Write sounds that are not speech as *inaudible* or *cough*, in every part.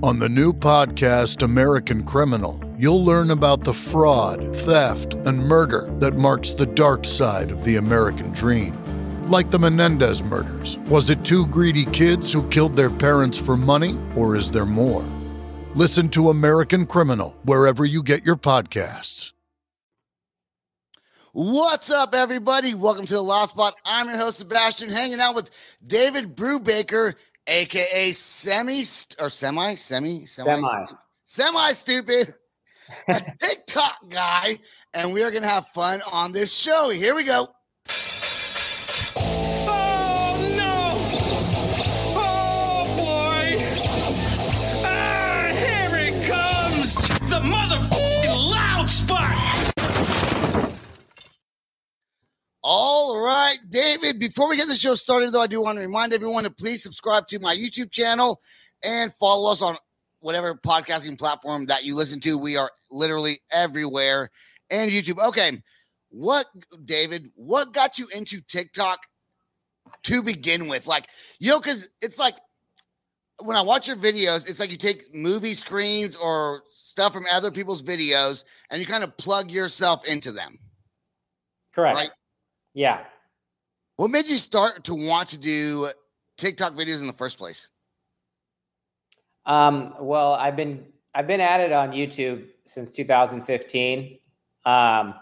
On the new podcast, American Criminal, you'll learn about the fraud, theft, and murder that marks the dark side of the American dream. Like the Menendez murders, was it two greedy kids who killed their parents for money, or is there more? Listen to American Criminal wherever you get your podcasts. What's up, everybody? Welcome to the Loud Spot. I'm your host, Sebastian, hanging out with David Brubaker, aka Semi or Semi, Semi, Semi. Semi Stupid, a *laughs* TikTok guy, and we are going to have fun on this show. Here we go. All right, David. Before we get the show started, though, I do want to remind everyone to please subscribe to my YouTube channel and follow us on whatever podcasting platform that you listen to. We are literally everywhere and YouTube. Okay, what, David? What got you into TikTok to begin with? Like, you know, because it's like when I watch your videos, it's like you take movie screens or stuff from other people's videos and you kind of plug yourself into them. Correct. Right. Yeah. What made you start to want to do TikTok videos in the first place? Um, well, I've been I've been at it on YouTube since 2015. Um,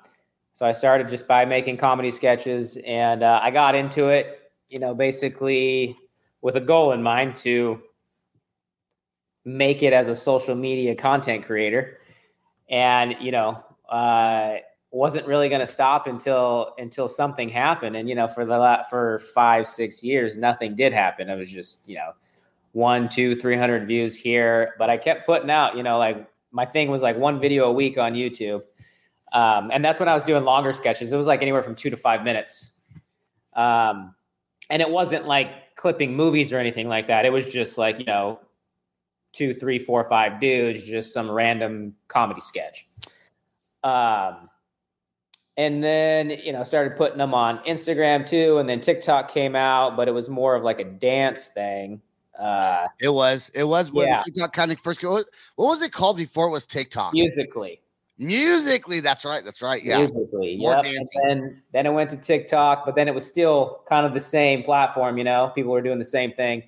so I started just by making comedy sketches, and uh, I got into it, you know, basically with a goal in mind to make it as a social media content creator, and you know, uh, wasn't really going to stop until until something happened. And you know, for the for five six years, nothing did happen. It was just you know one, two, three hundred views here. But I kept putting out, you know, like my thing was like one video a week on YouTube. Um, and that's when I was doing longer sketches. It was like anywhere from two to five minutes. Um, and it wasn't like clipping movies or anything like that. It was just like, you know, two, three, four, five dudes, just some random comedy sketch. Um, and then, you know, started putting them on Instagram too. And then TikTok came out, but it was more of like a dance thing. Uh, It was. It was when Yeah. TikTok kind of first. What, what was it called before it was TikTok? Musical.ly. Musical.ly, that's right. That's right. Yeah. Musical.ly, More yep. dancing. And then then it went to TikTok, but then it was still kind of the same platform. You know, people were doing the same thing.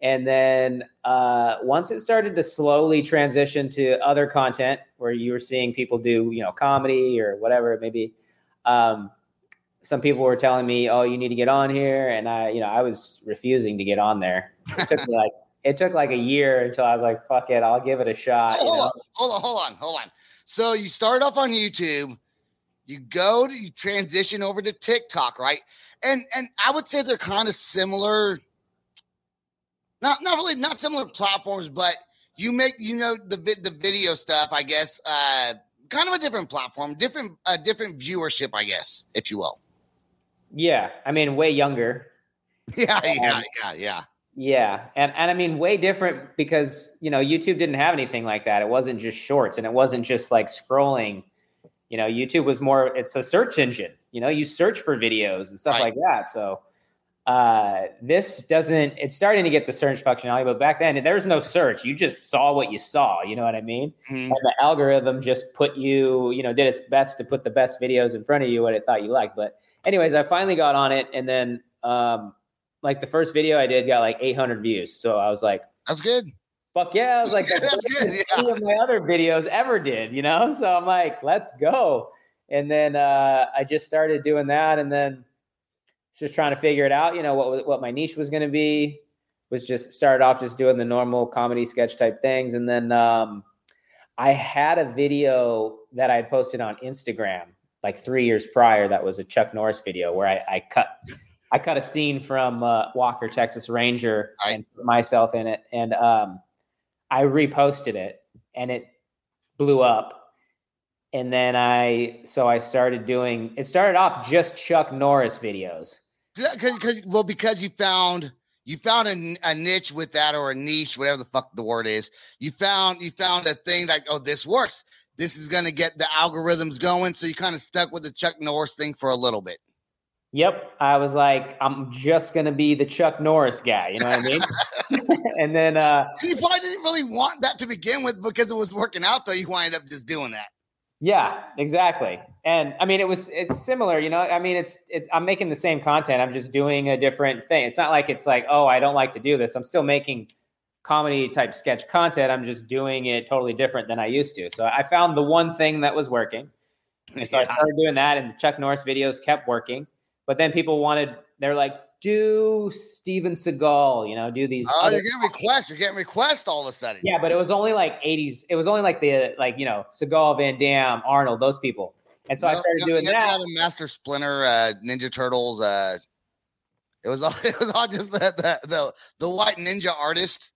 And then uh, once it started to slowly transition to other content, where you were seeing people do, you know, comedy or whatever it may be, um, some people were telling me, "Oh, you need to get on here," and I, you know, I was refusing to get on there. It took me like *laughs* it took like a year until I was like, "Fuck it, I'll give it a shot." hold on, hold on, hold on, hold on. So you start off on YouTube, you go to you transition over to TikTok, right? And and I would say they're kind of similar. Not not really not similar platforms, but you make you know the the video stuff, I guess. Uh kind of a different platform, different a different viewership, I guess, if you will. Yeah, I mean, way younger. *laughs* Yeah, yeah, Um, yeah, yeah. Yeah, and and I mean, way different because you know YouTube didn't have anything like that. It wasn't just shorts, and it wasn't just like scrolling. You know, YouTube was more. It's a search engine. You know, you search for videos and stuff Right. like that. So uh, this doesn't. It's starting to get the search functionality, but back then there was no search. You just saw what you saw. You know what I mean? Mhm. And the algorithm just put you. You know, did its best to put the best videos in front of you, what it thought you liked. But anyways, I finally got on it, and then um, like the first video I did got like 800 views. So I was like, That's good. fuck yeah. I was like, That's *laughs* that's good, yeah. Of my other videos ever did, you know? So I'm like, let's go. And then uh, I just started doing that and then just trying to figure it out, you know, what, what my niche was going to be. Was just started off just doing the normal comedy sketch type things. And then um, I had a video that I had posted on Instagram like three years prior that was a Chuck Norris video where I, I cut I cut a scene from uh, Walker Texas Ranger Right. and put myself in it, and um, I reposted it, and it blew up. And then I so I started doing. It started off just Chuck Norris videos. because well because you found you found a, a niche with that or a niche whatever the fuck the word is you found you found a thing like oh this works this is going to get the algorithms going so you kind of stuck with the chuck norris thing for a little bit Yep, I was like, I'm just gonna be the Chuck Norris guy. You know what I mean? *laughs* *laughs* and then uh You probably didn't really want that to begin with because it was working out, though. You wind up just doing that. Yeah, exactly. And I mean, it was it's similar, you know. I mean, it's it's I'm making the same content. I'm just doing a different thing. It's not like it's like, oh, I don't like to do this. I'm still making comedy type sketch content. I'm just doing it totally different than I used to. So I found the one thing that was working, and so I started doing that. And the Chuck Norris videos kept working. But then people wanted, they're like, do Steven Seagal, you know, do these. Oh, you're getting requests. You're getting requests all of a sudden. yeah, but it was only like 80s. It was only like the like you know Seagal, Van Damme, Arnold, those people. And so I started no, doing that. a Master Splinter, uh, Ninja Turtles. Uh, it was all. *laughs* It was all just the the the, the white ninja artist.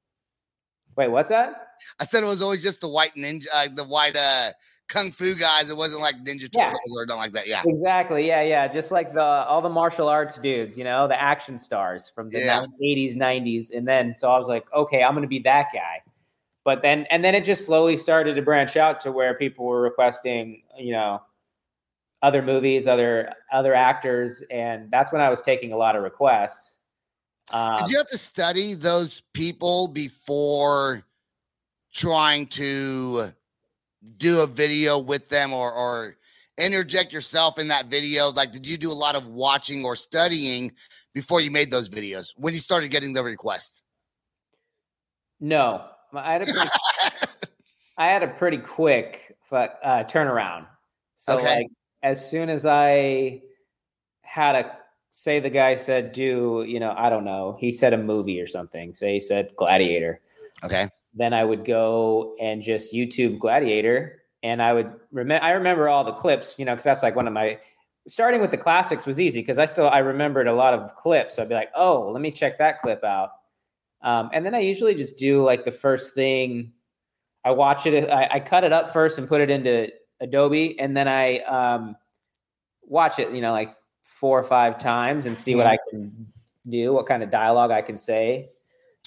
Wait, what's that? I said it was always just the white ninja, uh, the white uh, kung fu guys. It wasn't like Ninja Yeah. Turtles or nothing like that. Yeah. Exactly. Yeah, yeah. Just like the all the martial arts dudes, you know, the action stars from the Yeah. eighties, nineties, and then so I was like, okay, I'm gonna be that guy. But then and then it just slowly started to branch out to where people were requesting, you know, other movies, other other actors, and that's when I was taking a lot of requests. Um, Did you have to study those people before trying to do a video with them or or interject yourself in that video? Like, did you do a lot of watching or studying before you made those videos when you started getting the requests? no, I had a pretty, *laughs* I had a pretty quick uh, turnaround. So Okay. like as soon as I had a say the guy said do you know I don't know he said a movie or something say he said Gladiator okay. Then I would go and just YouTube Gladiator. And I would remember I remember all the clips you know because that's like one of my starting with the classics was easy because I still I remembered a lot of clips. So I'd be like oh let me check that clip out. Um, and then I usually just do like the first thing. I watch it I, I cut it up first and put it into Adobe and then I um, watch it you know like four or five times and see what I can do what kind of dialogue I can say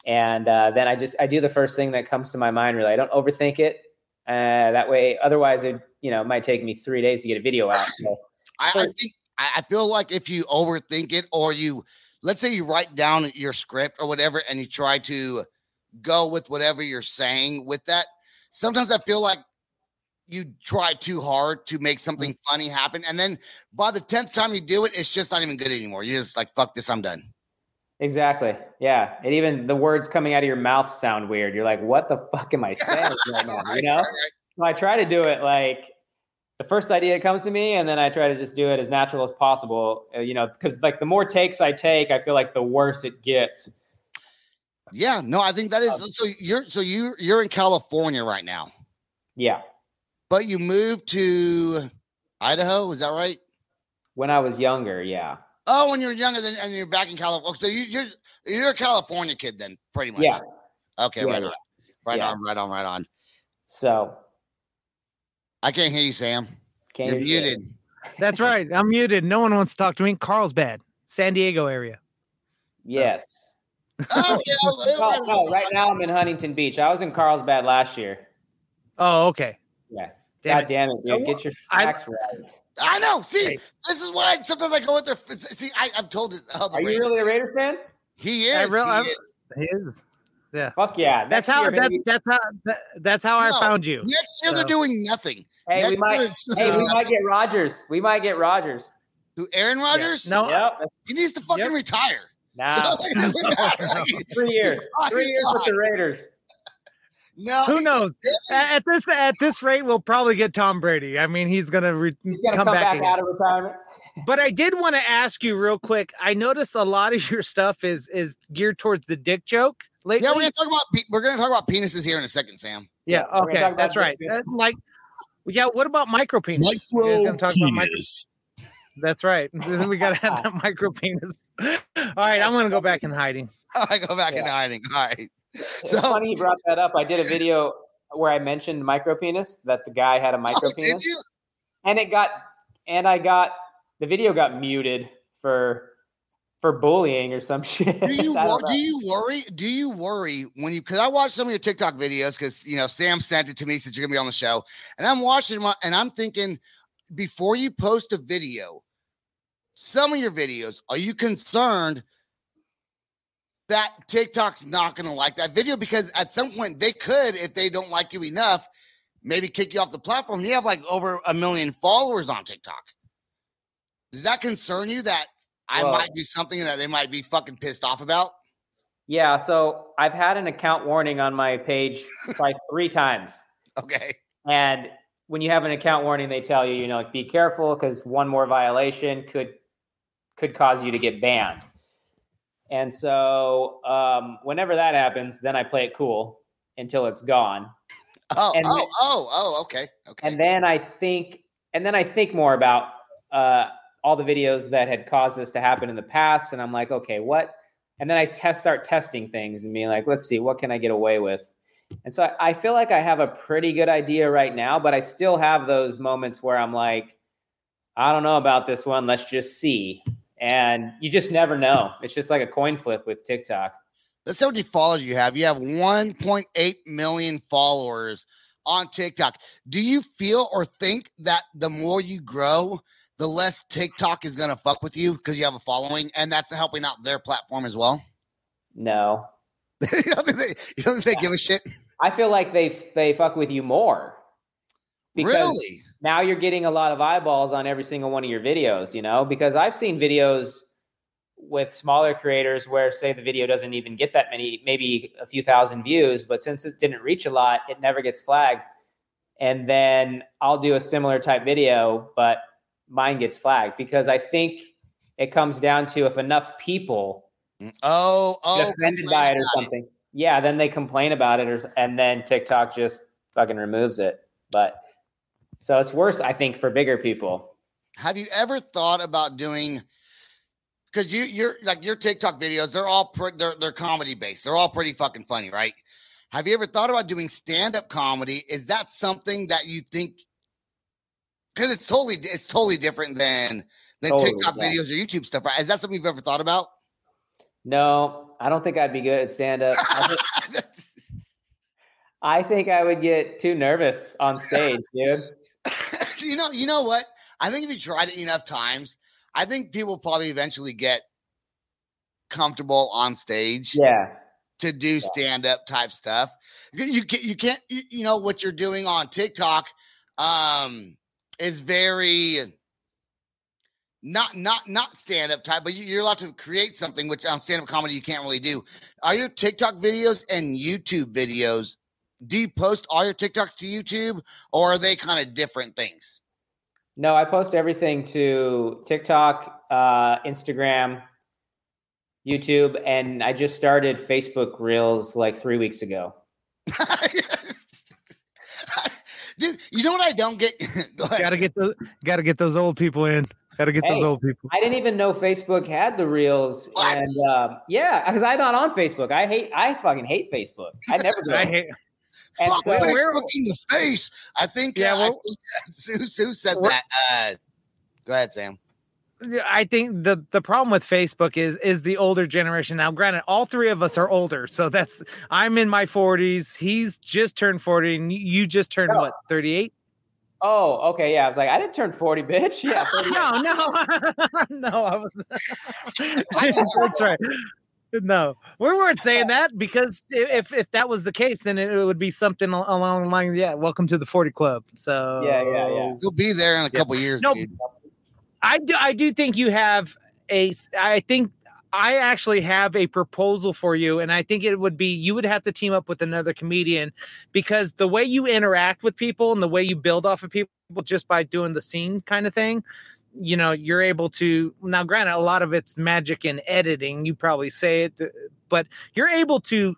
and uh, then I just I do the first thing that comes to my mind. Really, I don't overthink it. Uh, that way, otherwise, it you know might take me three days to get a video out. *laughs* So, I, I think I, I feel like if you overthink it or you let's say you write down your script or whatever and you try to go with whatever you're saying with that, sometimes I feel like you try too hard to make something funny happen. And then by the 10th time you do it, it's just not even good anymore. You're just like, fuck this, I'm done. Exactly, yeah. And even the words coming out of your mouth sound weird. You're like, what the fuck am I *laughs* saying *laughs* right now? You know. right, right. So I try to do it like the first idea that comes to me, and then I try to just do it as natural as possible. uh, you know, because like the more takes I take, I feel like the worse it gets. Yeah, no, I think that is so you're so you you're in California right now, Yeah. but you moved to Idaho, is that right? When I was younger, yeah. Oh, when you're younger than and you're back in California. So you, you're you're a California kid then, pretty much. Yeah. Okay, Yeah, right yeah. on. Right Yeah. on, right on, right on. So I can't hear you, Sam. can't You're hear shit. muted. That's right. I'm muted. No one wants to talk to me. Carlsbad, San Diego area. Yes. Oh, yeah. *laughs* No, oh, no, oh, right now I'm in Huntington Beach. I was in Carlsbad last year. Oh, okay. Yeah. Damn God it. damn it, dude. Get your I- facts right. I know. See, Hey. this is why sometimes I go with their. See, I, I've told it. Oh, the Are you really a Raiders fan? He I is. real- he I'm- is. He is. Fuck yeah. That's Next how. year, That, that's how. That, that's how I found you. Next year they're doing nothing. hey, we Next year might hey, we might *laughs* get Rodgers. We might get Rodgers. Who, Aaron Rodgers? No, Yep. He needs to fucking Yep. retire. *laughs* now. So it doesn't. *laughs* Three years. Three years with the Raiders. No, who knows? At, at this at this rate, we'll probably get Tom Brady. I mean, he's gonna re- He's gonna come, come, back. back, out of retirement. But I did want to ask you real quick. I noticed a lot of your stuff is is geared towards the dick joke lately. Yeah, we're gonna talk about pe- we're gonna talk about penises here in a second, Sam. Yeah, Yeah, we're gonna okay, that's right. dicks, That- like, yeah. What about micro penis? You guys gonna talk about micro- That's right. *laughs* we gotta have that *laughs* micro penis. All right, I'm gonna go back in hiding. *laughs* I go back into Yeah. hiding. All right. *laughs* It's So- funny you brought that up. I did a video where I mentioned micro penis, that the guy had a micro Oh, penis. you? and it got and I got the video got muted for for bullying or some *laughs* shit. Do you *laughs* wor- do you worry? Do you worry when you? Because I watched some of your TikTok videos because you know Sam sent it to me since you're gonna be on the show, and I'm watching my and I'm thinking before you post a video, some of your videos, are you concerned that TikTok's not going to like that video because at some point they could, if they don't like you enough, maybe kick you off the platform. You have like over a million followers on TikTok. Does that concern you that I Well- might do something that they might be fucking pissed off about? Yeah, so I've had an account warning on my page *laughs* like three times. Okay. And when you have an account warning, they tell you, you know, like be careful because one more violation could could cause you to get banned. And so um, whenever that happens, then I play it cool until it's gone. Oh, And oh, then- oh, oh, okay. Okay. And then I think and then I think more about uh, all the videos that had caused this to happen in the past. And I'm like, okay, what? And then I test start testing things and being like, let's see, what can I get away with? And so I, I feel like I have a pretty good idea right now, but I still have those moments where I'm like, I don't know about this one. Let's just see. And you just never know. It's just like a coin flip with TikTok. Let's see how many followers you have. You have 1.8 million followers on TikTok. Do you feel or think that the more you grow, the less TikTok is going to fuck with you because you have a following and that's helping out their platform as well? No. *laughs* you, don't think they, you don't think they give a shit? I feel like they they fuck with you more. Really? Now you're getting a lot of eyeballs on every single one of your videos, you know, because I've seen videos with smaller creators where say the video doesn't even get that many, maybe a few thousand views, but since it didn't reach a lot, it never gets flagged. And then I'll do a similar type video, but mine gets flagged because I think it comes down to if enough people Oh, oh. offended by it or something. Yeah, then they complain about it, or, and then TikTok just fucking removes it. But so it's worse, I think, for bigger people. Have you ever thought about doing? Because you, you're like your TikTok videos, they're all pre- they're they're comedy based. They're all pretty fucking funny, right? Have you ever thought about doing stand up comedy? Is that something that you think? Because it's totally it's totally different than than Totally, TikTok yeah. videos or YouTube stuff, right? Is that something you've ever thought about? No, I don't think I'd be good at stand up. I, *laughs* I think I would get too nervous on stage, dude. You know, you know what? I think if you tried it enough times, I think people probably eventually get comfortable on stage. Yeah. to do stand up type stuff. You you can't, you can't, you, you know, what you're doing on TikTok um, is very not, not, not stand up type, but you, you're allowed to create something, which on stand up comedy you can't really do. Are your TikTok videos and YouTube videos, do you post all your TikToks to YouTube or are they kind of different things? No, I post everything to TikTok, uh, Instagram, YouTube, and I just started Facebook Reels like three weeks ago. *laughs* Dude, you know what I don't get? *laughs* Go ahead. Gotta get those. Gotta get those old people in. Gotta get Hey, those old people. I didn't even know Facebook had the Reels, What? and um, yeah, because I'm not on Facebook. I hate, I fucking hate Facebook. I never *laughs* go. I hate. And Fuck, so- we're Where- in the face. I think. Yeah, uh, I well- think Sue, Sue said that. Uh, go ahead, Sam. I think the the problem with Facebook is is the older generation. Now, granted, all three of us are older, so that's I'm in my 40s. He's just turned 40, and you- you just turned Oh. what 38? Oh, okay, yeah. I was like, I didn't turn 40, bitch. *laughs* Yeah, 38. No, no, *laughs* no. I was. *laughs* that's right. No, we weren't saying *laughs* that because if if that was the case, then it would be something along the lines. Yeah, welcome to the 40 Club. So Yeah, yeah, yeah. You'll be there in a couple years. No, dude. I do. I do think you have a. I think I actually have a proposal for you, and I think it would be you would have to team up with another comedian because the way you interact with people and the way you build off of people just by doing the scene kind of thing. You know, you're able to now. Granted, a lot of it's magic in editing. You probably say it, uh, but you're able to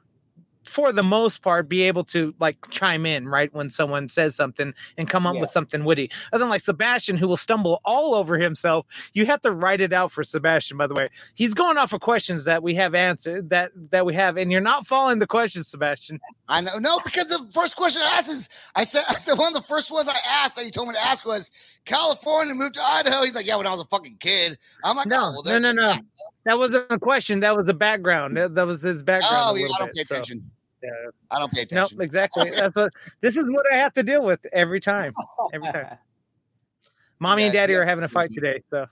for the most part be able to like chime in right when someone says something and come up Yeah. with something witty other than like sebastian who will stumble all over himself you have to write it out for sebastian by the way he's going off of questions that we have answered that that we have and you're not following the questions sebastian I know. No, because the first question I asked is, I said, I said one of the first ones I asked that you told me to ask was California moved to Idaho. He's like, yeah, when I was a fucking kid. I'm like, oh, No, oh, well, no, no, no. That. wasn't a question that was a background that, that was his background Oh, yeah, I don't bit, pay so- attention. yeah. I don't pay Nope, attention. exactly. *laughs* That's what this is what I have to deal with every time. Every time. *laughs* Mommy and daddy yeah. are having a fight today, so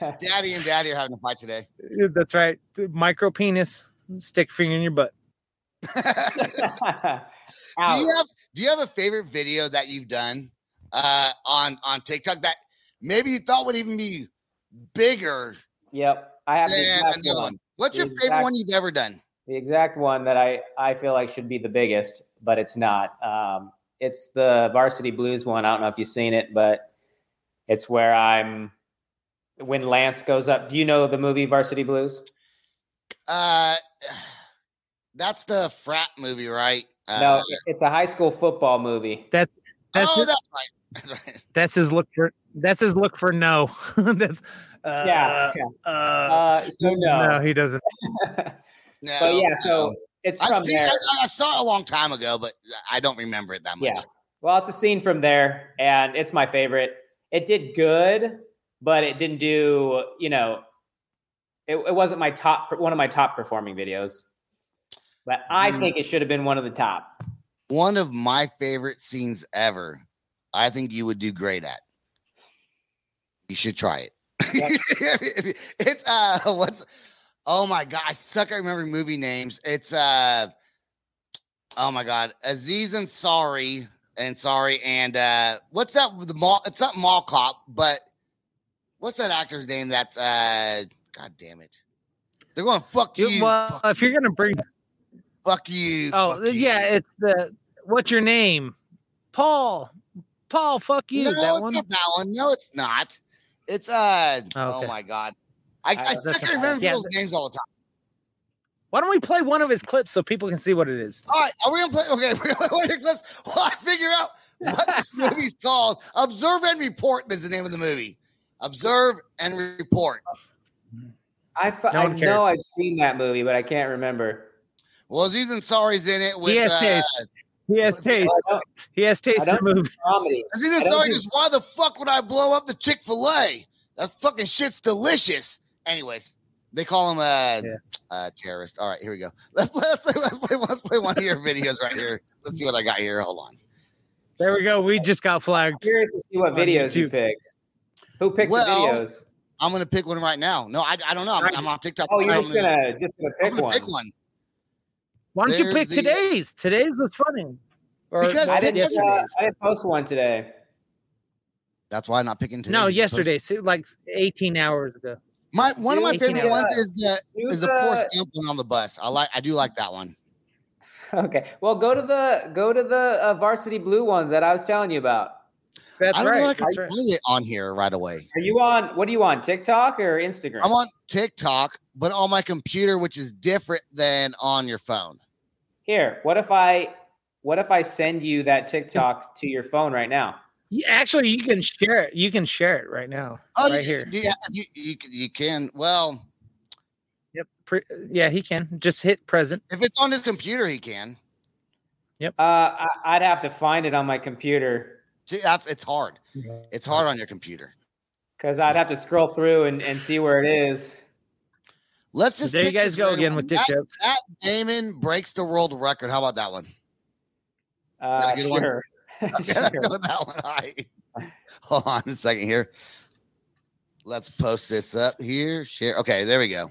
*laughs* Daddy and Daddy are having a fight today. That's right. Micro penis, stick finger in your butt. do you have Do you have a favorite video that you've done uh, on on TikTok that maybe you thought would even be bigger Yep, I have the than exact another one. one? What's The your favorite one you've ever done? The exact one that I I feel like should be the biggest, but it's not. Um, it's the Varsity Blues one. I don't know if you've seen it, but it's where I'm when Lance goes up. Do you know the movie Varsity Blues? Uh, that's the frat movie, right? Uh, no, it's a high school football movie. That's that's oh, his, that's right. *laughs* That's right. that's his look for that's his look for no. *laughs* that's uh, yeah. yeah. Uh, Uh, so no, no, he doesn't. *laughs* No, but yeah, so it's I've from seen, there. I, I saw it a long time ago, but I don't remember it that much. Yeah. Well, it's a scene from there, and it's my favorite. It did good, but it didn't do, you know, it, it wasn't my top one of my top performing videos. But I Mm. think it should have been one of the top. One of my favorite scenes ever. I think you would do great at. You should try it. *laughs* it's uh what's oh my god, I suck at remembering movie names. It's uh oh my god, Aziz Ansari and Sorry and uh what's that with the mall it's not Mall Cop, but what's that actor's name that's uh god damn it. They're going fuck you. Well, fuck, if you're gonna bring, fuck you. oh fuck yeah, you. it's the what's your name, Paul. Paul, fuck you. no, that it's one. not that one. No, it's not. It's uh Oh, oh my god. I, I Uh, suck at okay. remembering Yeah, people's names all the time. Why don't we play one of his clips so people can see what it is? All right, are we gonna play? Okay, *laughs* we're gonna play one of your clips while I figure out what this *laughs* movie's called. Observe and Report is the name of the movie. Observe and Report. I, f- No I one cared. know I've seen that movie, but I can't remember. Well, Aziz Ansari's in it with he has uh, taste. He has taste. He has taste I in don't- comedy. Aziz I don't Ansari do- goes, "Why the fuck would I blow up the Chick-fil-A? That fucking shit's delicious." Anyways, they call him a Yeah. uh, terrorist. All right, here we go. *laughs* Let's play. Let's play. Let's play. Let's play one of your videos right here. Let's see what I got here. Hold on. There we go. We just got flagged. curious to see what videos you YouTube. picked. Who picked Well, the videos? I'm gonna pick one right now. No, I, I don't know. I'm, I'm on TikTok. Oh, you're I'm just gonna just gonna I'm pick gonna one. pick one. Why don't you pick the- today's? Today's was funny. Or Because I was didn't. Uh. I didn't post one today. That's why I'm not picking today. No, yesterday, so like 18 hours ago. My one of my favorite hours. ones is the Who's is the the- Forrest Gump one on the bus. I like. I do like that one. *laughs* Okay. Well, go to the go to the uh, varsity blue ones that I was telling you about. That's I don't know right. if I can That's right. it on here right away. Are you on? What are you on? TikTok or Instagram? I'm on TikTok, but on my computer, which is different than on your phone. Here. What if I? What if I send you that TikTok to your phone right now? You- Actually, you can share it. You can share it right now. Oh, right you, here. Do you, you, you, you can. Well, Yep. Pre- yeah, he can. Just hit present. if it's on his computer, he can. Yep. Uh, I, I'd have to find it on my computer See, that's it's hard. It's hard on your computer. because I'd have to scroll through and, and see where it is. Let's So just there you guys go again one. with Dick Matt, Joke. Matt Damon breaks the world record. How about that one? Uh, a good one? sure. *laughs* *laughs* Let's go with that one. All right. Hold on a second here. Let's post this up here. Share. Okay, there we go.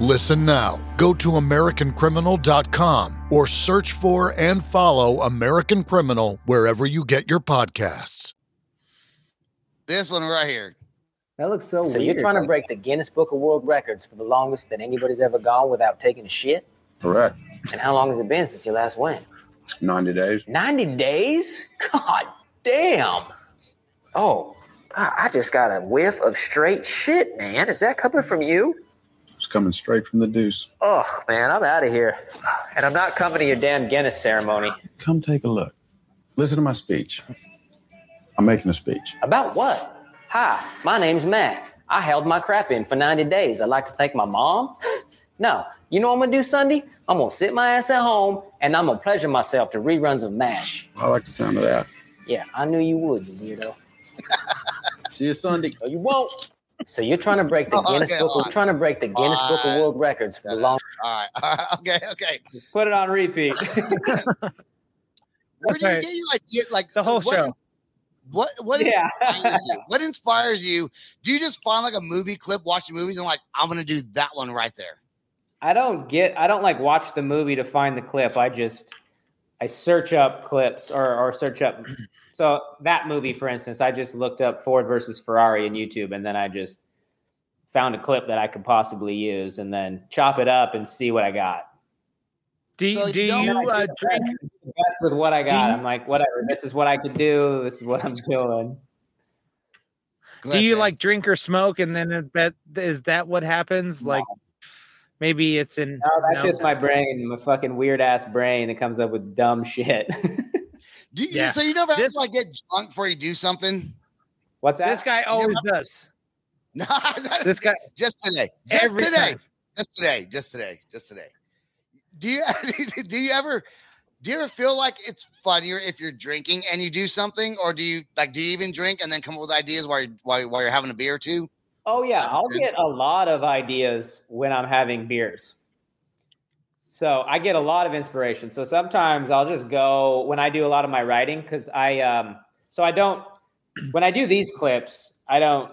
Listen now. Go to AmericanCriminal.com or search for and follow American Criminal wherever you get your podcasts. This one right here. That looks so, So weird. you're trying to break the Guinness Book of World Records for the longest that anybody's ever gone without taking a shit? Correct. And how long has it been since you last went? 90 days. 90 days? God damn. Oh, I I just got a whiff of straight shit, man. Is that coming from you? It's coming straight from the deuce. Oh, man, I'm out of here. And I'm not coming to your damn Guinness ceremony. Come take a look. Listen to my speech. I'm making a speech. About what? Hi, my name's Matt. I held my crap in for 90 days. I'd like to thank my mom. *laughs* No, you know what I'm gonna do Sunday? I'm gonna sit my ass at home and I'm gonna pleasure myself to reruns of MASH. I like the sound of that. Yeah, I knew you would, you weirdo. *laughs* See you Sunday. No, you won't. So you're trying to break the Oh, Guinness okay, Book. hold Of, on. trying to break the Guinness Book of World Records for the long. All right, all right, *laughs* okay, okay. Put it on repeat. *laughs* Where do you get your idea? Like The whole what, show. What what Yeah. inspires you? *laughs* What inspires you? Do you just find like a movie clip, watching movies, and like I'm gonna do that one right there? I don't get I don't like watch the movie to find the clip. I just I search up clips or or search up *clears throat* so that movie for instance, I just looked up Ford versus Ferrari in YouTube and then I just found a clip that I could possibly use and then chop it up and see what I got. Do you, So do don't you And uh, drink? the best- the best with what I got. you- I'm like, whatever, this is what I could do, this is what I'm *laughs* doing. Go Do you Sam. like drink or smoke, and then it- that is that what happens? Like maybe it's in. No, that's no? just my brain, my fucking weird ass brain that comes up with dumb shit. *laughs* Do you, Yeah. So you never have to like get drunk before you do something? What's *laughs* that? This guy always does. No, This guy just today, just today, time. just today, just today, just today. Do you *laughs* do you ever do you ever feel like it's funnier if you're drinking and you do something, or do you like do you even drink and then come up with ideas while you're while, while you're having a beer or two? Oh yeah, I'll get a lot of ideas when I'm having beers. So I get a lot of inspiration. So sometimes I'll just go when I do a lot of my writing because I um so I don't *clears throat* when I do these clips, I don't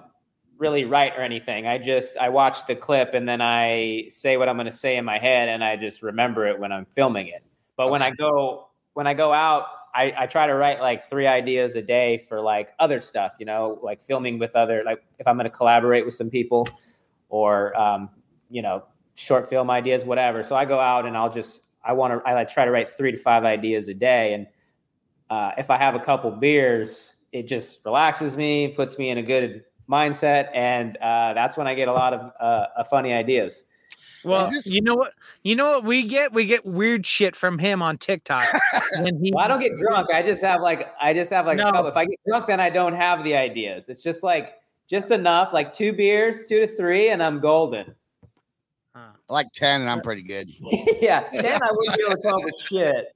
really write or anything. I just I watch the clip and then I say what I'm going to say in my head and I just remember it when I'm filming it. But when I go when I go out, I, I try to write like three ideas a day for like other stuff, you know, like filming with other like if I'm going to collaborate with some people or um, you know short film ideas, whatever. So I go out and I'll just I want to I like try to write three to five ideas a day, and uh, if I have a couple beers, it just relaxes me, puts me in a good mindset, and uh, that's when I get a lot of uh, uh, funny ideas. Well, this- you know what? You know what we get? We get weird shit from him on TikTok. *laughs* when he, Well, I don't get drunk. I just have like I just have like No. a couple. If I get drunk, then I don't have the ideas. It's just like just enough, like two beers, two to three, and I'm golden. I like ten, and I'm pretty good. *laughs* yeah, then I wouldn't be able to come up with shit.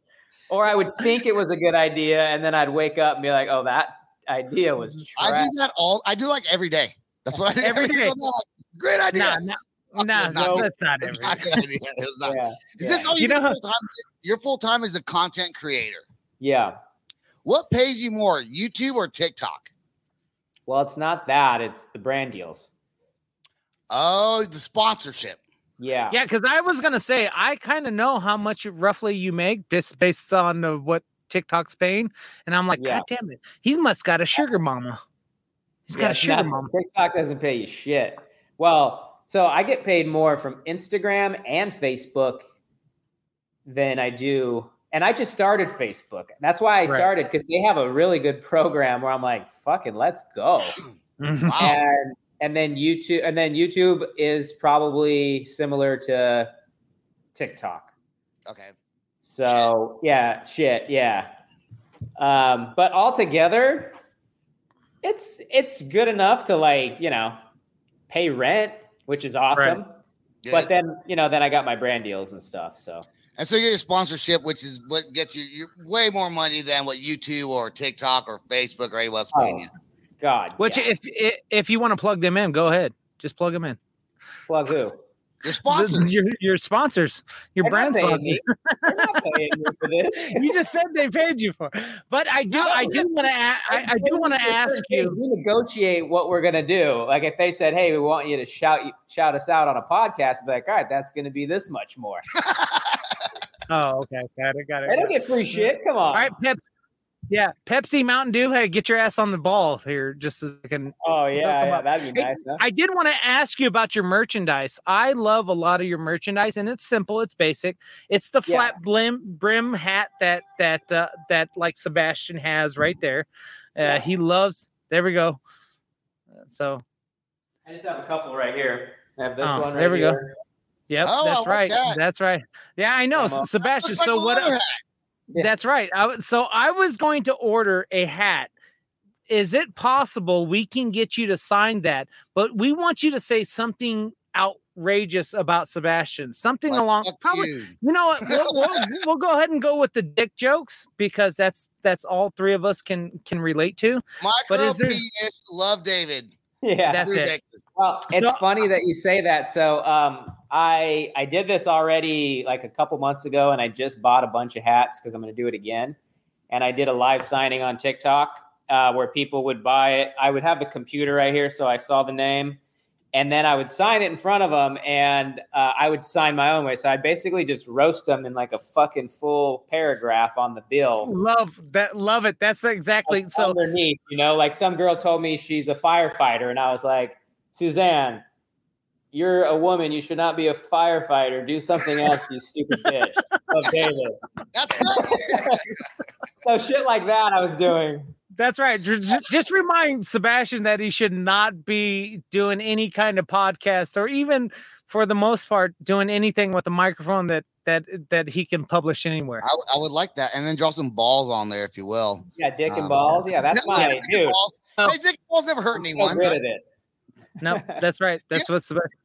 Or I would think it was a good idea, and then I'd wake up and be like, "Oh, that idea was mm-hmm. I do that all. I do like every day. That's what I do Every *laughs* day. I'm like, Great idea. nah, nah, Fuck, nah, it's not no, that's not It's every not idea. It's not. Yeah, Is yeah. this all you, You do know how- full time? Your full time is a content creator. yeah. What pays you more, YouTube or TikTok? Well, it's not that; it's the brand deals. Oh, the sponsorship. Yeah, Yeah, because I was gonna say I kind of know how much roughly you make just based on the, what TikTok's paying, and I'm like, Yeah. God damn it, he must got a sugar mama. He's got a sugar not- mama. TikTok doesn't pay you shit. Well, so I get paid more from Instagram and Facebook than I do. And I just started Facebook. That's why I Right. started because they have a really good program where I'm like, fucking let's go. *laughs* Wow. and and then YouTube and then YouTube is probably similar to TikTok. Okay. So yeah, shit, yeah. Um, but altogether, it's it's good enough to like you know pay rent, which is awesome. Good. But then you know then I got my brand deals and stuff. So and so you get your sponsorship, which is what gets you you way more money than what YouTube or TikTok or Facebook or anyone else paying Oh, you. God, Which, yeah. if if if you want to plug them in, go ahead. Just plug them in. plug who? Your sponsors. *laughs* Your, your sponsors, your They're brand paying sponsors. me. Not *laughs* paying me for this. you just said they paid you for. But I do, I do want to, I, I do want to ask you. We negotiate what we're gonna do. Like if they said, "Hey, we want you to shout shout us out on a podcast," I'd be like, "All right, that's gonna be this much more." *laughs* Oh, okay, got it, got it. I got don't get free shit. Come on. All right, Pep. Yeah, Pepsi, Mountain Dew. Hey, get your ass on the ball here, just so I can. Oh yeah, come yeah up. that'd be Hey, nice. Huh? I did want to ask you about your merchandise. I love a lot of your merchandise, and it's simple. It's basic. It's the Yeah. flat brim brim hat that that uh, that like Sebastian has right there. Uh, Yeah. He loves. There we go. So I just have a couple right here. I have this Oh, one right there we go. here. Yep, Oh, I that's like right. that. That's right. Yeah, I know, Sebastian. Like So a what? Yeah. That's right. I, so I was going to order a hat. Is it possible we can get you to sign that? But we want you to say something outrageous about Sebastian, something Like, along probably. you. You know what? We'll, we'll, *laughs* we'll go ahead and go with the dick jokes because that's that's all three of us can can relate to. But Micro is there- penis, love David. Yeah. That's Drew it. Well, it's So- funny that you say that. So, um, I I did this already like a couple months ago, and I just bought a bunch of hats because I'm going to do it again. And I did a live signing on TikTok uh, where people would buy it. I would have the computer right here, so I saw the name, and then I would sign it in front of them, and uh, I would sign my own way. So I basically just roast them in like a fucking full paragraph on the bill. Love that. Love it. That's exactly like, so. underneath, you know, like some girl told me she's a firefighter, and I was like, Suzanne, you're a woman. You should not be a firefighter. Do something else, you stupid bitch. *laughs* Of David. That's right. *laughs* So shit like that, I was doing. That's right. Ju- Just, just remind Sebastian that he should not be doing any kind of podcast or even for the most part doing anything with a microphone that that that he can publish anywhere. I, I would like that, and then draw some balls on there, if you will. Yeah, dick and Um, balls. Yeah, that's *laughs* Yeah, my dick and dude. balls. Oh. Hey, dick and balls never hurt I'm so anyone. good right? at it. No, that's right. That's what's the best.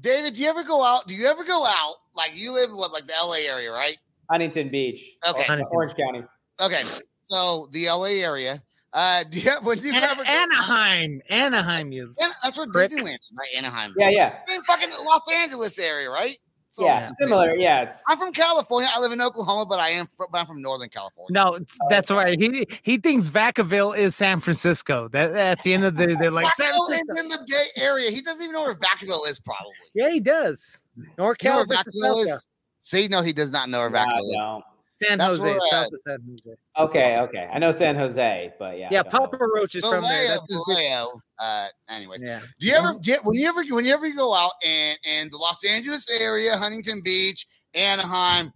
David, do you ever go out? Do you ever go out? Like you live in what, like the LA area, right? Huntington Beach. Okay. Huntington. Orange County. Okay, so the LA area. Uh, *laughs* do you when you An- ever Anaheim, Anaheim. You An- that's where Prick. Disneyland is, right? Anaheim. Yeah, yeah. in fucking Los Angeles area, right? So- Yeah, similar. Yeah, it's I'm from California. I live in Oklahoma, but I am from, but I'm from Northern California. no, it's- that's right. He he thinks Vacaville is San Francisco. That at the end of the day, they're like Vacaville is in the Bay Area. He doesn't even know where Vacaville is, probably. Yeah, he does. North You know where Vacaville is? See, no, he does not know where Vacaville I is. Don't. San That's Jose, south of San Jose. Okay, okay. I know San Jose, but yeah. Yeah, don't know. Roach is from there. That's his big- Vallejo. Uh, anyways, yeah. do you ever get when you ever when you ever go out and and the Los Angeles area, Huntington Beach, Anaheim?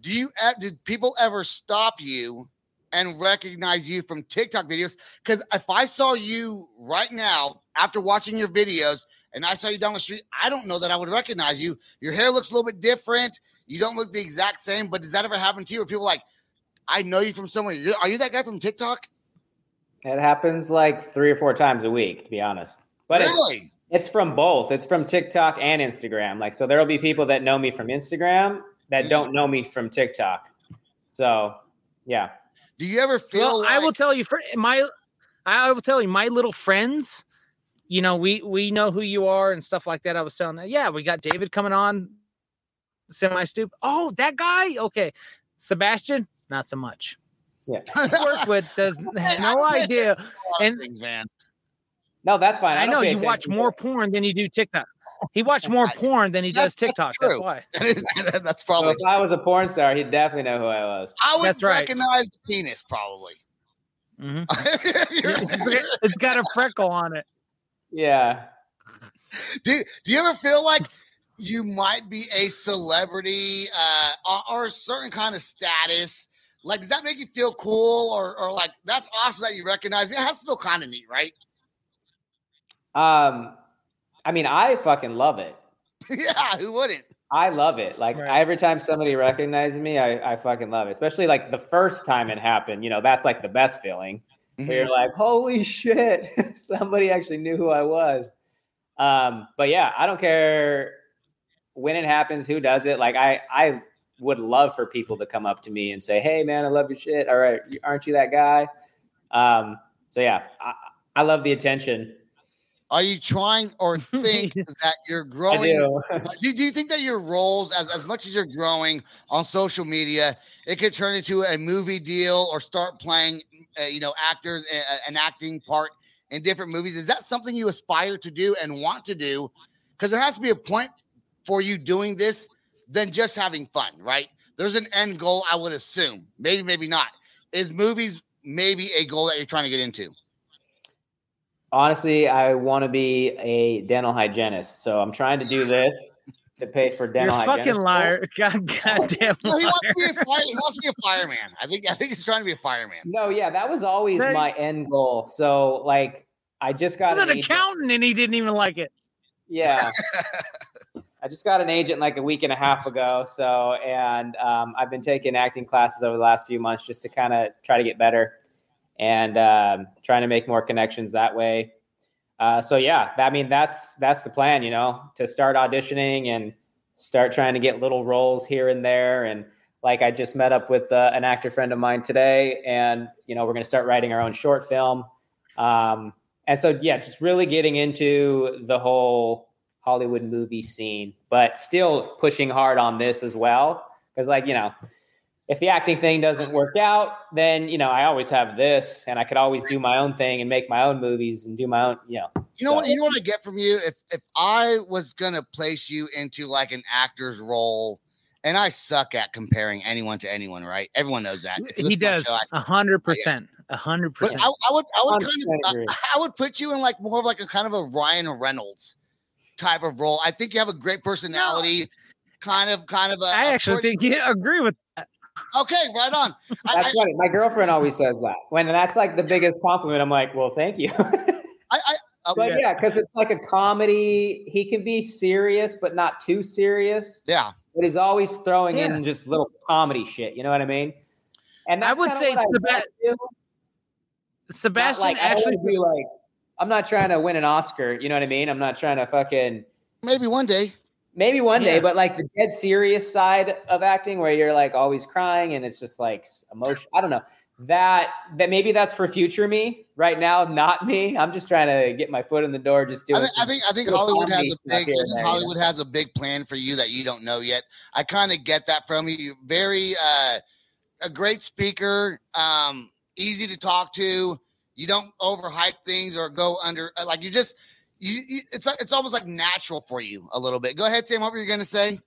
Do you uh, did people ever stop you and recognize you from TikTok videos? Because if I saw you right now after watching your videos and I saw you down the street, I don't know that I would recognize you. Your hair looks a little bit different. You don't look the exact same. But does that ever happen to you? Where people are like, I know you from somewhere. Are you that guy from TikTok? It happens like three or four times a week, to be honest. But it's, really? it's from both. It's from TikTok and Instagram. Like, so there'll be people that know me from Instagram that don't mm. know me from TikTok. So, yeah. Do you ever feel? Well, I will tell you for my I will tell you, my little friends, you know, we we know who you are and stuff like that. I was telling them, yeah, we got David coming on semi stoop. Oh, that guy? Okay. Sebastian, not so much. Yeah. Work with *laughs* does *laughs* has no idea. a lot of And things, man. No, that's fine. I don't know you watch more it. porn than you do TikTok. *laughs* He watched more I- porn than he that's- does TikTok. That's, true. why. That's So probably. if I was a porn star, he'd definitely know who I was. I would That's right. recognize the penis, probably. Mhm. You're- it's got a freckle on it. Yeah. do, do you ever feel like you might be a celebrity uh, or, or a certain kind of status? Like, does that make you feel cool or, or like that's awesome that you recognize me? It has to feel kind of neat, right? Um, I mean, I fucking love it. *laughs* yeah, who wouldn't? I love it. Like Right. every time somebody recognizes me, I, I fucking love it. Especially like the first time it happened, you know, that's like the best feeling. Where Mhm. you're like, holy shit, *laughs* somebody actually knew who I was. Um, but yeah, I don't care when it happens, who does it. Like I I would love for people to come up to me and say, Hey man, I love your shit. All right, aren't you that guy? Um, so yeah, I, I love the attention. Are you trying or *laughs* think that you're growing? do. Do, do you think that your roles, as, as much as you're growing on social media, it could turn into a movie deal or start playing, uh, you know, actors, uh, an acting part in different movies? Is that something you aspire to do and want to do? Because there has to be a point for you doing this than just having fun, right? There's an end goal, I would assume. Maybe, maybe not. Is movies maybe a goal that you're trying to get into? Honestly, I want to be a dental hygienist. So I'm trying to do this *laughs* to pay for dental You're dental a hygienist. fucking liar. *laughs* God, goddamn No, he liar. wants to be a fire, he wants to be a fireman. I think I think he's trying to be a fireman. No, yeah, that was always They- my end goal. So like I just got He's an an agent- accountant and he didn't even like it. Yeah. *laughs* Just got an agent like a week and a half ago. So, and um, I've been taking acting classes over the last few months just to kind of try to get better and um, trying to make more connections that way. Uh, so yeah, I mean that's that's the plan, you know, to start auditioning and start trying to get little roles here and there. And like I just met up with uh, an actor friend of mine today, and you know we're going to start writing our own short film. Um, and so yeah, just really getting into the whole Hollywood movie scene, but still pushing hard on this as well. Because like you know, if the acting thing doesn't work out, then you know I always have this, and I could always do my own thing and make my own movies and do my own. You know, You know what? You know what I get from you? If if I was gonna place you into like an actor's role, and I suck at comparing anyone to anyone, right? Everyone knows that. If He listen to my does show, I- a hundred percent, a hundred percent. I, I would, I would kind of. I, I would put you in like more of like a kind of a Ryan Reynolds type of role. I think you have a great personality. Kind of, kind of a. I a actually pretty- think you agree with that. Okay, right on. *laughs* That's I, funny. My girlfriend always says that. When that's like the biggest compliment, I'm like, well, thank you. *laughs* I, I, uh, but yeah, yeah, because it's like a comedy. He can be serious, but not too serious. yeah. But he's always throwing Yeah. in just little comedy shit. You know what I mean? And I would say what it's the want to do. Not Sebastian like, actually. be like, I'm not trying to win an Oscar. You know what I mean? I'm not trying to fucking Maybe one day. maybe one day, but like the dead serious side of acting where you're like always crying and it's just like emotion. I don't know. That that maybe that's for future me. Right now, not me. I'm just trying to get my foot in the door, just doing I think, I think I think Hollywood has a big I and think there, you know? Hollywood has a big plan for you that you don't know yet. I kind of get that from you. You're very uh a great speaker, um, easy to talk to. You don't overhype things or go under uh, like you just you, you it's it's almost like natural for you a little bit. Go ahead, Sam. What were you gonna say?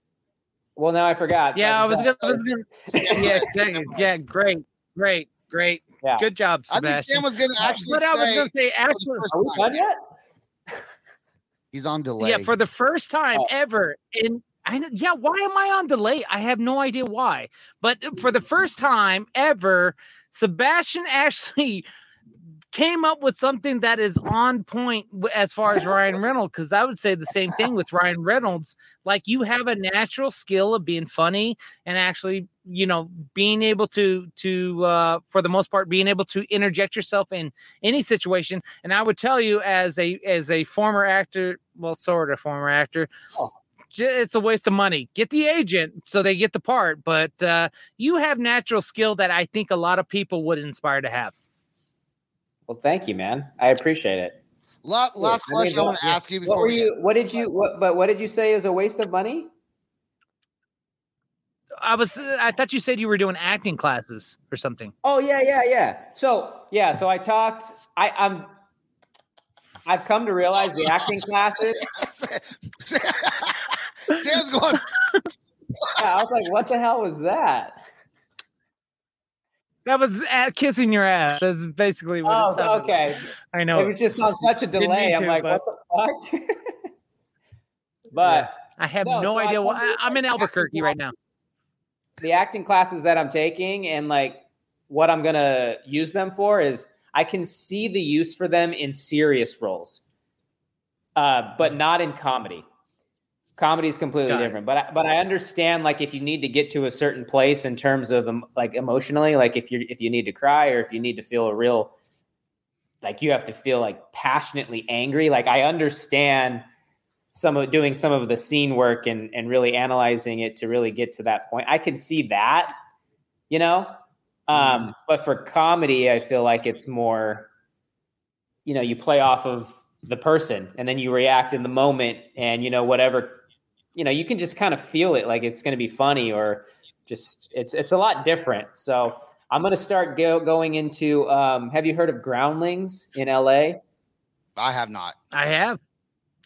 well, now I forgot. Yeah, I was gonna. I was gonna *laughs* yeah, exactly. Yeah, great, great, great. Yeah. Good job, I think Sam was gonna actually But I was say gonna say, actually, Are we done yet? he's on delay. yeah, for the first time Oh. ever in. I know, yeah, why am I on delay? I have no idea why. But for the first time ever, Sebastian *laughs* actually came up with something that is on point as far as Ryan Reynolds. Because I would say the same thing with Ryan Reynolds. Like you have a natural skill of being funny and actually, you know, being able to to uh, for the most part, being able to interject yourself in any situation. And I would tell you, as a as a former actor, well, sort of former actor. Oh. It's a waste of money. Get the agent so they get the part, but uh, you have natural skill that I think a lot of people would inspire to have. Well, thank you, man. I appreciate it. La- last I mean, question I want to ask you What before were we you? What did you? What? But what did you say is a waste of money? I was I thought you said you were doing acting classes or something. Oh yeah, yeah, yeah. So yeah, so I talked. I, I'm. I've come to realize the acting classes. *laughs* Sam's going. *laughs* Yeah, I was like, what the hell was that? That was at kissing your ass. That's basically what it Oh, sounded like. okay. I know. It was just on such a delay. I'm to, like, but- what the fuck? *laughs* but I have No, no, so idea come why. I'm in Albuquerque right now. the acting classes that I'm taking and like what I'm gonna use them for is I can see the use for them in serious roles, uh, but not in comedy. Comedy is completely Got it. different, but I, but I understand like if you need to get to a certain place in terms of um, like emotionally, like if you if you need to cry or if you need to feel a real like you have to feel like passionately angry. Like I understand some of doing some of the scene work and and really analyzing it to really get to that point. I can see that, you know. Um, but for comedy, I feel like it's more, you know, you play off of the person and then you react in the moment and you know whatever, you know, you can just kind of feel it like it's going to be funny or just it's it's a lot different. So I'm going to start go, going into. Um, have you heard of Groundlings in LA? I have not. I have.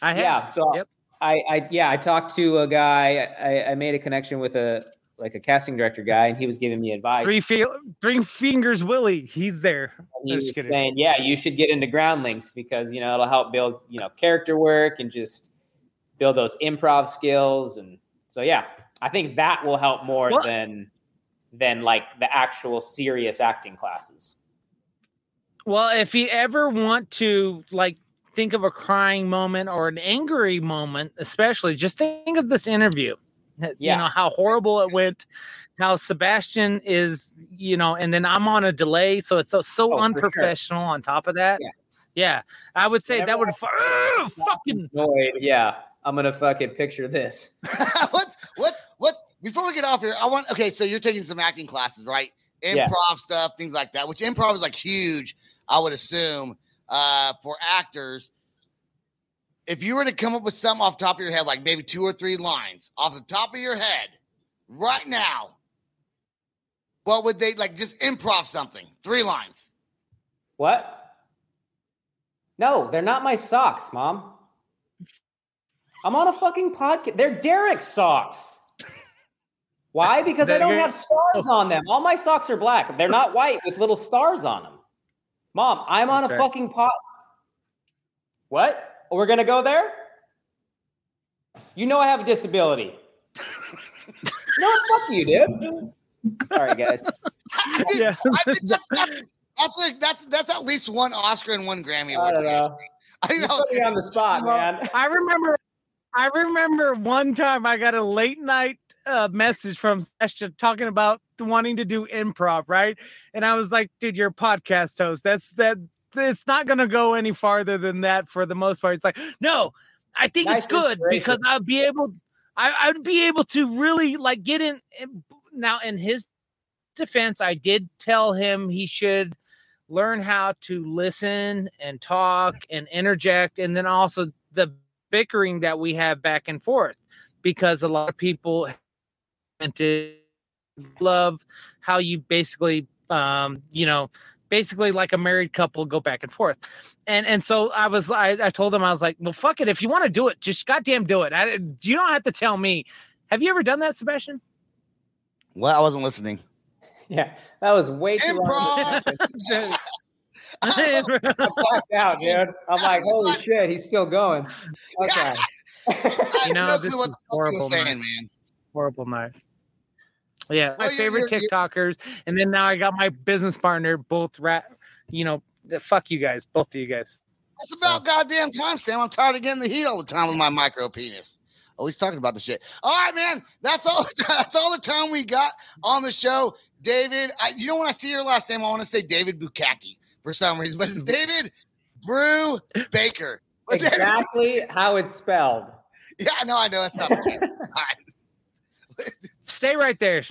I have. Yeah. So Yep. I, I, yeah, I talked to a guy. I, I made a connection with a like a casting director guy, and he was giving me advice. Three, fe- three fingers, Willie. He's there. he was saying, yeah, you should get into groundlings because you know it'll help build you know character work and just build those improv skills. And so yeah, I think that will help more Well- than than like the actual serious acting classes. Well, if you ever want to like think of a crying moment or an angry moment, especially, just think of this interview. *laughs* You Yeah. know how horrible it went, how Sebastian is, you know, and then I'm on a delay, so it's so, so Oh, for sure. unprofessional. On top of that, Yeah. yeah, I would say that would fucking Annoyed, yeah, I'm gonna fucking picture this. *laughs* what's what's what's before we get off here? I want okay. So you're taking some acting classes, right? Improv Yeah. stuff, things like that. Which improv is like huge, I would assume, uh, for actors. If you were to come up with something off the top of your head, like maybe two or three lines off the top of your head, right now, what would they like? Just improv something, three lines. What? No, they're not my socks, mom. I'm on a fucking podcast. They're Derek's socks. Why? *laughs* Because I don't you're- have stars on them. All my socks are black. They're not white with little stars on them. Mom, I'm on That's a right. fucking pot. What? We're gonna go there? You know I have a disability. *laughs* no, fuck you, dude. Sorry, guys. yeah. I think that's that's, that's like that's that's at least one Oscar and one Grammy I award. don't know. I think You that was- put me on the spot, man. I remember, I remember one time I got a late night uh, message from Sasha talking about wanting to do improv, right? And I was like, dude, you're a podcast host. That's that. It's not going to go any farther than that for the most part. It's like, no, I think Nice it's good because I'll be able, I, I'd be able to really like get in. in- Now, in his defense, I did tell him he should learn how to listen and talk and interject and then also the bickering that we have back and forth because a lot of people to love how you basically um you know basically like a married couple go back and forth. And and so i was i, I told him i was like well fuck it. If you want to do it just goddamn do it. I, you don't have to tell me. Have you ever done that sebastian? Well, I wasn't listening. Yeah, that was way too long. *laughs* *laughs* Improv. *laughs* *laughs* I blacked out, dude. I'm like, *laughs* holy shit, he's still going. Okay. You know, this clue what is the fuck you were horrible, saying, man. man. horrible night. Yeah, my Well, you're- favorite you're- you're- TikTokers, and then now I got my business partner, both rat. You know, the, fuck you guys, both of you guys. It's about goddamn time, Sam. I'm tired of getting the heat all the time with my micro penis. Oh, Always talking about the shit. All right, man. That's all. That's all the time we got on the show, David. I, you know when I see your last name, I want to say David Bukaki for some reason, but it's *laughs* David Brew Baker. What's that? exactly how it's spelled. Yeah, no, I know that's not *laughs* the case. Stay right there.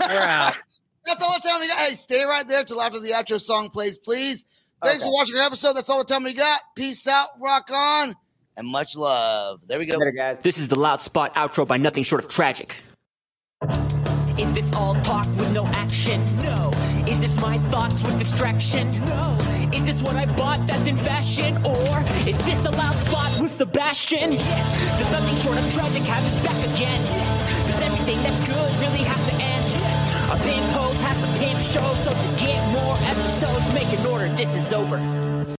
We're out. *laughs* That's all the time we got. Hey, stay right there till after the outro song plays, please. Thanks Okay. for watching our episode. That's all the time we got. Peace out, rock on, and much love. There we go. Later, guys. This is the Loud Spot outro by Nothing Short of Tragic. Is this all talk with no action? Thoughts with distraction? No. Is this what I bought that's in fashion? Or is this the loud spot with Sebastian? Yes. Does nothing short of tragic us back again? Yes. Does everything that's good really have to end? Yes. A pimp host has to pimp show, so to get more episodes, make an order, this is over.